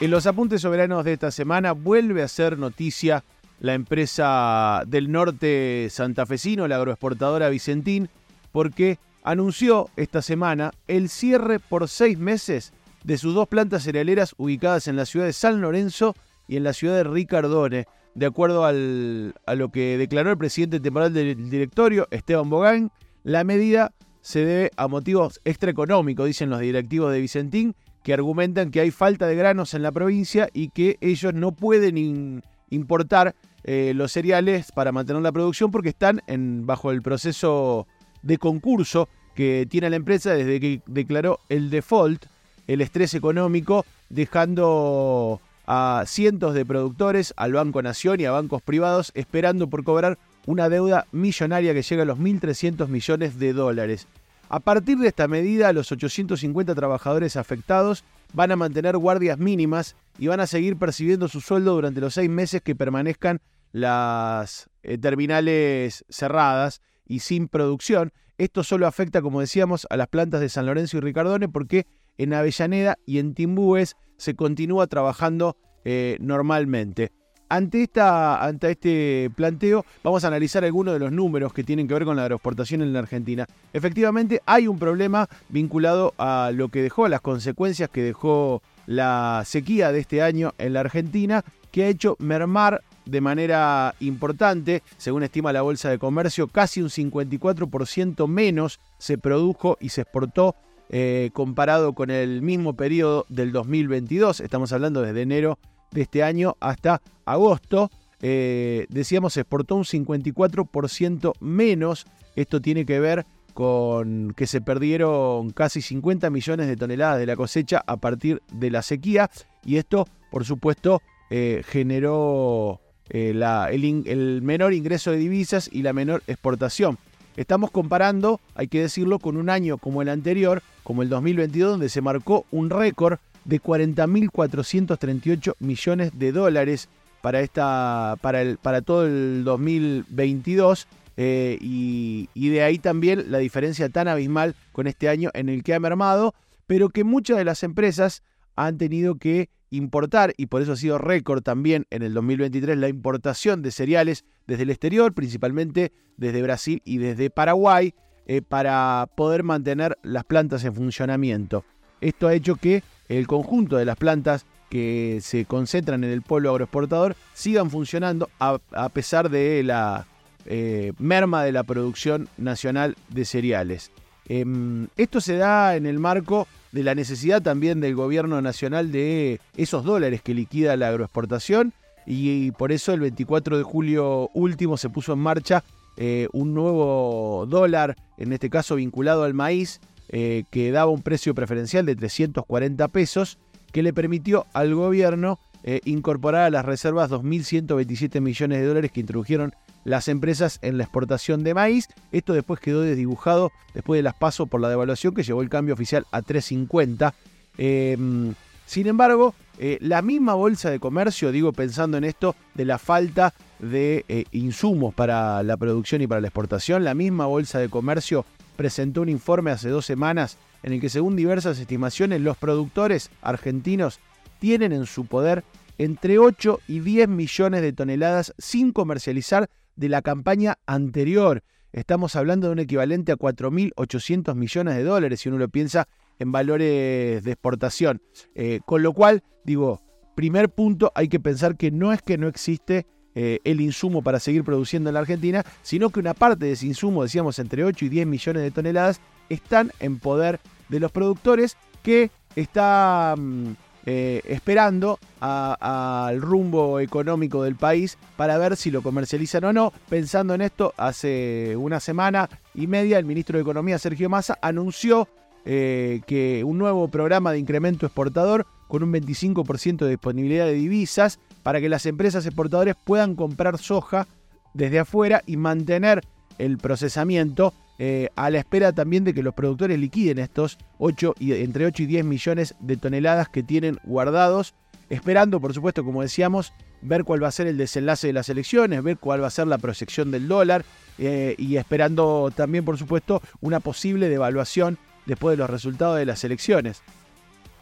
En los apuntes soberanos de esta semana vuelve a ser noticia la empresa del norte santafesino, la agroexportadora Vicentín, porque anunció esta semana el cierre por seis meses de sus dos plantas cerealeras ubicadas en la ciudad de San Lorenzo y en la ciudad de Ricardone. De acuerdo a lo que declaró el presidente temporal del directorio, Esteban Bogán, la medida se debe a motivos extraeconómicos, dicen los directivos de Vicentín, que argumentan que hay falta de granos en la provincia y que ellos no pueden importar eh, los cereales para mantener la producción porque están en, bajo el proceso de concurso que tiene la empresa desde que declaró el default, el estrés económico, dejando a cientos de productores, al Banco Nación y a bancos privados esperando por cobrar una deuda millonaria que llega a los 1.300 millones de dólares. A partir de esta medida, los 850 trabajadores afectados van a mantener guardias mínimas y van a seguir percibiendo su sueldo durante los seis meses que permanezcan las eh, terminales cerradas y sin producción. Esto solo afecta, como decíamos, a las plantas de San Lorenzo y Ricardone porque en Avellaneda y en Timbúes se continúa trabajando eh, normalmente. Ante, esta, ante este planteo, vamos a analizar algunos de los números que tienen que ver con la aeroexportación en la Argentina. Efectivamente, hay un problema vinculado a lo que dejó, las consecuencias que dejó la sequía de este año en la Argentina, que ha hecho mermar de manera importante, según estima la Bolsa de Comercio, casi un 54% menos se produjo y se exportó eh, comparado con el mismo periodo del 2022. Estamos hablando desde enero de este año hasta agosto. Eh, decíamos, exportó un 54% menos. Esto tiene que ver con que se perdieron casi 50 millones de toneladas de la cosecha a partir de la sequía. Y esto, por supuesto, eh, generó eh, el menor ingreso de divisas y la menor exportación. Estamos comparando, hay que decirlo, con un año como el anterior, como el 2022, donde se marcó un récord de 40.438 millones de dólares para, esta, para, el, para todo el 2022. Eh, y, de ahí también la diferencia tan abismal con este año en el que ha mermado, pero que muchas de las empresas han tenido que importar, y por eso ha sido récord también en el 2023 la importación de cereales desde el exterior, principalmente desde Brasil y desde Paraguay, eh, para poder mantener las plantas en funcionamiento. Esto ha hecho que el conjunto de las plantas que se concentran en el polo agroexportador sigan funcionando a, pesar de la eh, merma de la producción nacional de cereales. Em, esto se da en el marco de la necesidad también del gobierno nacional de esos dólares que liquida la agroexportación y, por eso el 24 de julio último se puso en marcha eh, un nuevo dólar, en este caso vinculado al maíz, eh, que daba un precio preferencial de 340 pesos, que le permitió al gobierno eh, incorporar a las reservas 2.127 millones de dólares que introdujeron las empresas en la exportación de maíz. Esto después quedó desdibujado después de las pasos por la devaluación que llevó el cambio oficial a 3.50. Em, sin embargo, eh, la misma bolsa de comercio, digo pensando en esto de la falta de insumos para la producción y para la exportación, la misma bolsa de comercio presentó un informe hace dos semanas en el que según diversas estimaciones los productores argentinos tienen en su poder entre 8 y 10 millones de toneladas sin comercializar de la campaña anterior. Estamos hablando de un equivalente a 4.800 millones de dólares si uno lo piensa en valores de exportación. Eh, con lo cual, digo, primer punto, hay que pensar que no es que no existe eh, el insumo para seguir produciendo en la Argentina, sino que una parte de ese insumo, decíamos entre 8 y 10 millones de toneladas, están en poder de los productores que están eh, esperando al rumbo económico del país para ver si lo comercializan o no. Pensando en esto, hace una semana y media el ministro de Economía, Sergio Massa, anunció eh, que un nuevo programa de incremento exportador con un 25% de disponibilidad de divisas para que las empresas exportadoras puedan comprar soja desde afuera y mantener el procesamiento eh, a la espera también de que los productores liquiden estos 8 y, entre 8 y 10 millones de toneladas que tienen guardados, esperando, por supuesto, como decíamos, ver cuál va a ser el desenlace de las elecciones, ver cuál va a ser la proyección del dólar eh, y esperando también, por supuesto, una posible devaluación después de los resultados de las elecciones.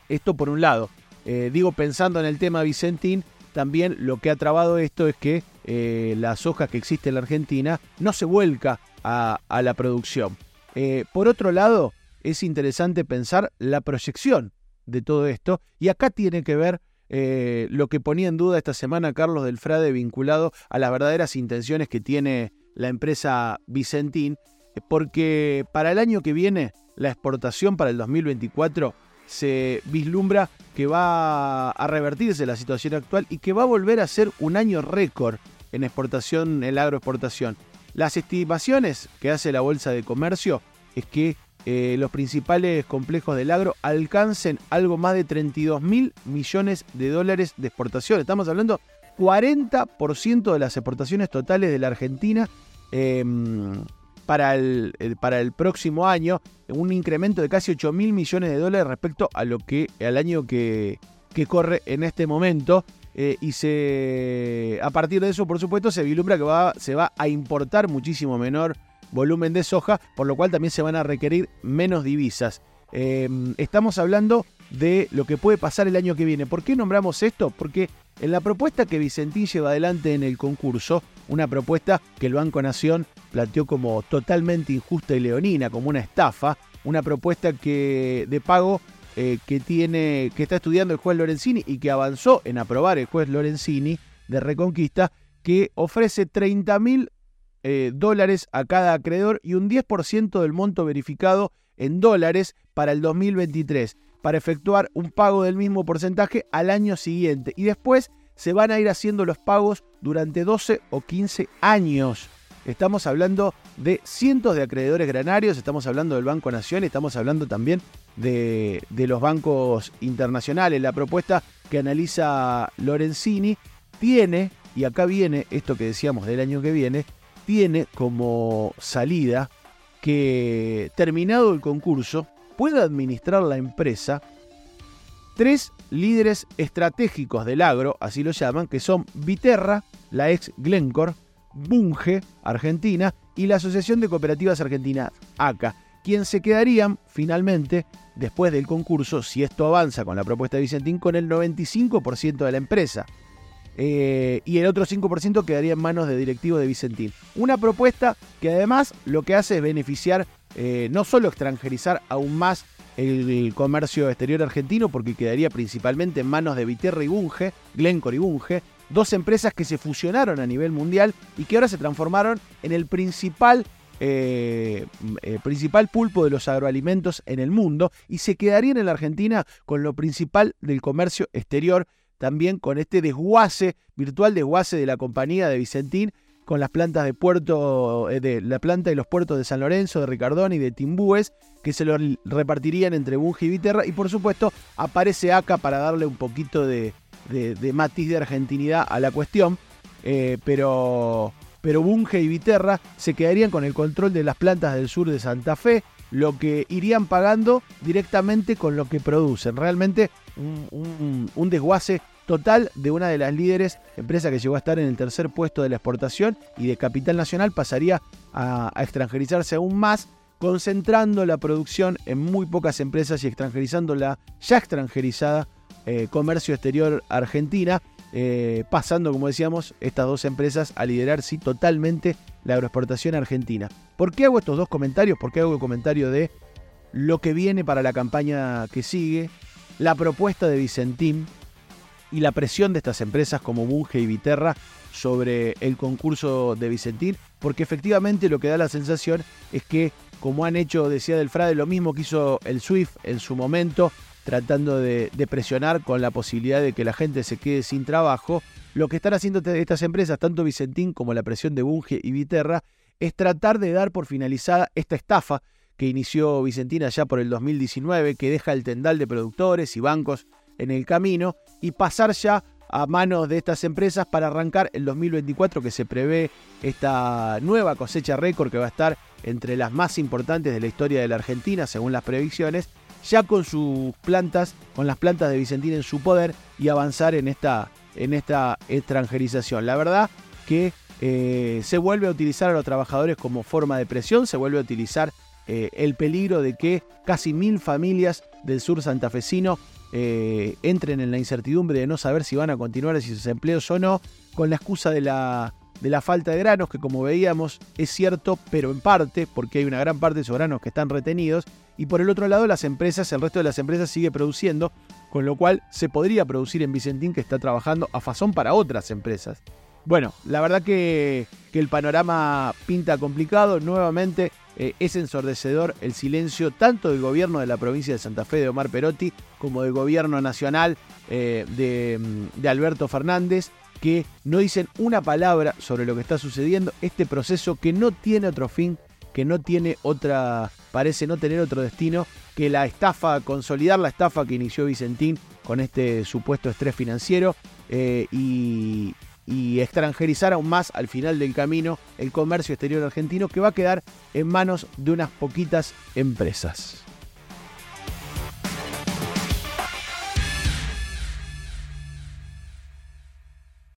Esto por un lado. Eh, digo, pensando en el tema Vicentín, también lo que ha trabado esto es que eh, la soja que existe en la Argentina no se vuelca a, la producción. Eh, por otro lado, es interesante pensar la proyección de todo esto y acá tiene que ver lo que ponía en duda esta semana Carlos del Frade vinculado a las verdaderas intenciones que tiene la empresa Vicentín, porque para el año que viene la exportación para el 2024 se vislumbra que va a revertirse la situación actual y que va a volver a ser un año récord en exportación, en la agroexportación. Las estimaciones que hace la Bolsa de Comercio es que eh, los principales complejos del agro alcancen algo más de 32 mil millones de dólares de exportación. Estamos hablando 40% de las exportaciones totales de la Argentina em, para el, para el próximo año, un incremento de casi 8 mil millones de dólares respecto a lo que al año que, que corre en este momento. Eh, y se, a partir de eso, por supuesto, se vislumbra que va, se va a importar muchísimo menor volumen de soja, por lo cual también se van a requerir menos divisas. Eh, estamos hablando de lo que puede pasar el año que viene. ¿Por qué nombramos esto? Porque en la propuesta que Vicentín lleva adelante en el concurso, una propuesta que el Banco Nación planteó como totalmente injusta y leonina, como una estafa, una propuesta que de pago eh, que tiene que está estudiando el juez Lorenzini y que avanzó en aprobar el juez Lorenzini de Reconquista, que ofrece 30 mil eh, dólares a cada acreedor y un 10% del monto verificado en dólares para el 2023, para efectuar un pago del mismo porcentaje al año siguiente. Y después se van a ir haciendo los pagos durante 12 o 15 años. Estamos hablando de cientos de acreedores granarios, estamos hablando del Banco Nación, estamos hablando también de, los bancos internacionales. La propuesta que analiza Lorenzini tiene, y acá viene esto que decíamos del año que viene, tiene como salida que terminado el concurso pueda administrar la empresa tres líderes estratégicos del agro, así lo llaman, que son Viterra, la ex Glencore, Bunge, Argentina, y la Asociación de Cooperativas Argentinas, ACA, quien se quedarían finalmente, después del concurso, si esto avanza con la propuesta de Vicentín, con el 95% de la empresa. Eh, y el otro 5% quedaría en manos de directivos de Vicentín. Una propuesta que además lo que hace es beneficiar, eh, no solo extranjerizar aún más el, comercio exterior argentino, porque quedaría principalmente en manos de Viterra y Bunge, Glencore y Bunge, dos empresas que se fusionaron a nivel mundial y que ahora se transformaron en el principal, eh, principal pulpo de los agroalimentos en el mundo y se quedarían en la Argentina con lo principal del comercio exterior, también con este desguace, virtual desguace de la compañía de Vicentín, con las plantas de puerto, eh, de la planta y los puertos de San Lorenzo, de Ricardón y de Timbúes, que se lo repartirían entre Bunge y Viterra. Y por supuesto aparece acá para darle un poquito de, de, matiz de argentinidad a la cuestión, eh, pero, pero Bunge y Viterra se quedarían con el control de las plantas del sur de Santa Fe, lo que irían pagando directamente con lo que producen. Realmente un, desguace total de una de las líderes, empresa que llegó a estar en el tercer puesto de la exportación y de capital nacional pasaría a, extranjerizarse aún más, concentrando la producción en muy pocas empresas y extranjerizando la ya extranjerizada eh, comercio Exterior Argentina, eh, pasando, como decíamos, estas dos empresas a liderar sí, totalmente la agroexportación argentina. ¿Por qué hago estos dos comentarios? ¿Por qué hago el comentario de lo que viene para la campaña que sigue, la propuesta de Vicentín y la presión de estas empresas como Bunge y Viterra sobre el concurso de Vicentín? Porque efectivamente lo que da la sensación es que, como han hecho, decía Del Frade, lo mismo que hizo el SWIFT en su momento, tratando de, presionar con la posibilidad de que la gente se quede sin trabajo. Lo que están haciendo estas empresas, tanto Vicentín como la presión de Bunge y Viterra, es tratar de dar por finalizada esta estafa que inició Vicentina ya por el 2019, que deja el tendal de productores y bancos en el camino y pasar ya a manos de estas empresas para arrancar el 2024 que se prevé esta nueva cosecha récord que va a estar entre las más importantes de la historia de la Argentina según las previsiones ya con sus plantas, con las plantas de Vicentín en su poder y avanzar en esta, en esta extranjerización. La verdad que eh, se vuelve a utilizar a los trabajadores como forma de presión, se vuelve a utilizar eh, el peligro de que casi mil familias del sur santafesino eh, entren en la incertidumbre de no saber si van a continuar sus empleos o no, con la excusa de la, de la falta de granos, que como veíamos es cierto, pero en parte, porque hay una gran parte de esos granos que están retenidos, y por el otro lado las empresas, el resto de las empresas sigue produciendo, con lo cual se podría producir en Vicentín que está trabajando a fazón para otras empresas. Bueno, la verdad que, el panorama pinta complicado. Nuevamente eh, es ensordecedor el silencio tanto del gobierno de la provincia de Santa Fe de Omar Perotti como del gobierno nacional eh, de, mm, de Alberto Fernández que no dicen una palabra sobre lo que está sucediendo, este proceso que no tiene otro fin, que no tiene otra, parece no tener otro destino que la estafa, consolidar la estafa que inició Vicentín con este supuesto estrés financiero eh, y, y extranjerizar aún más al final del camino el comercio exterior argentino que va a quedar en manos de unas poquitas empresas.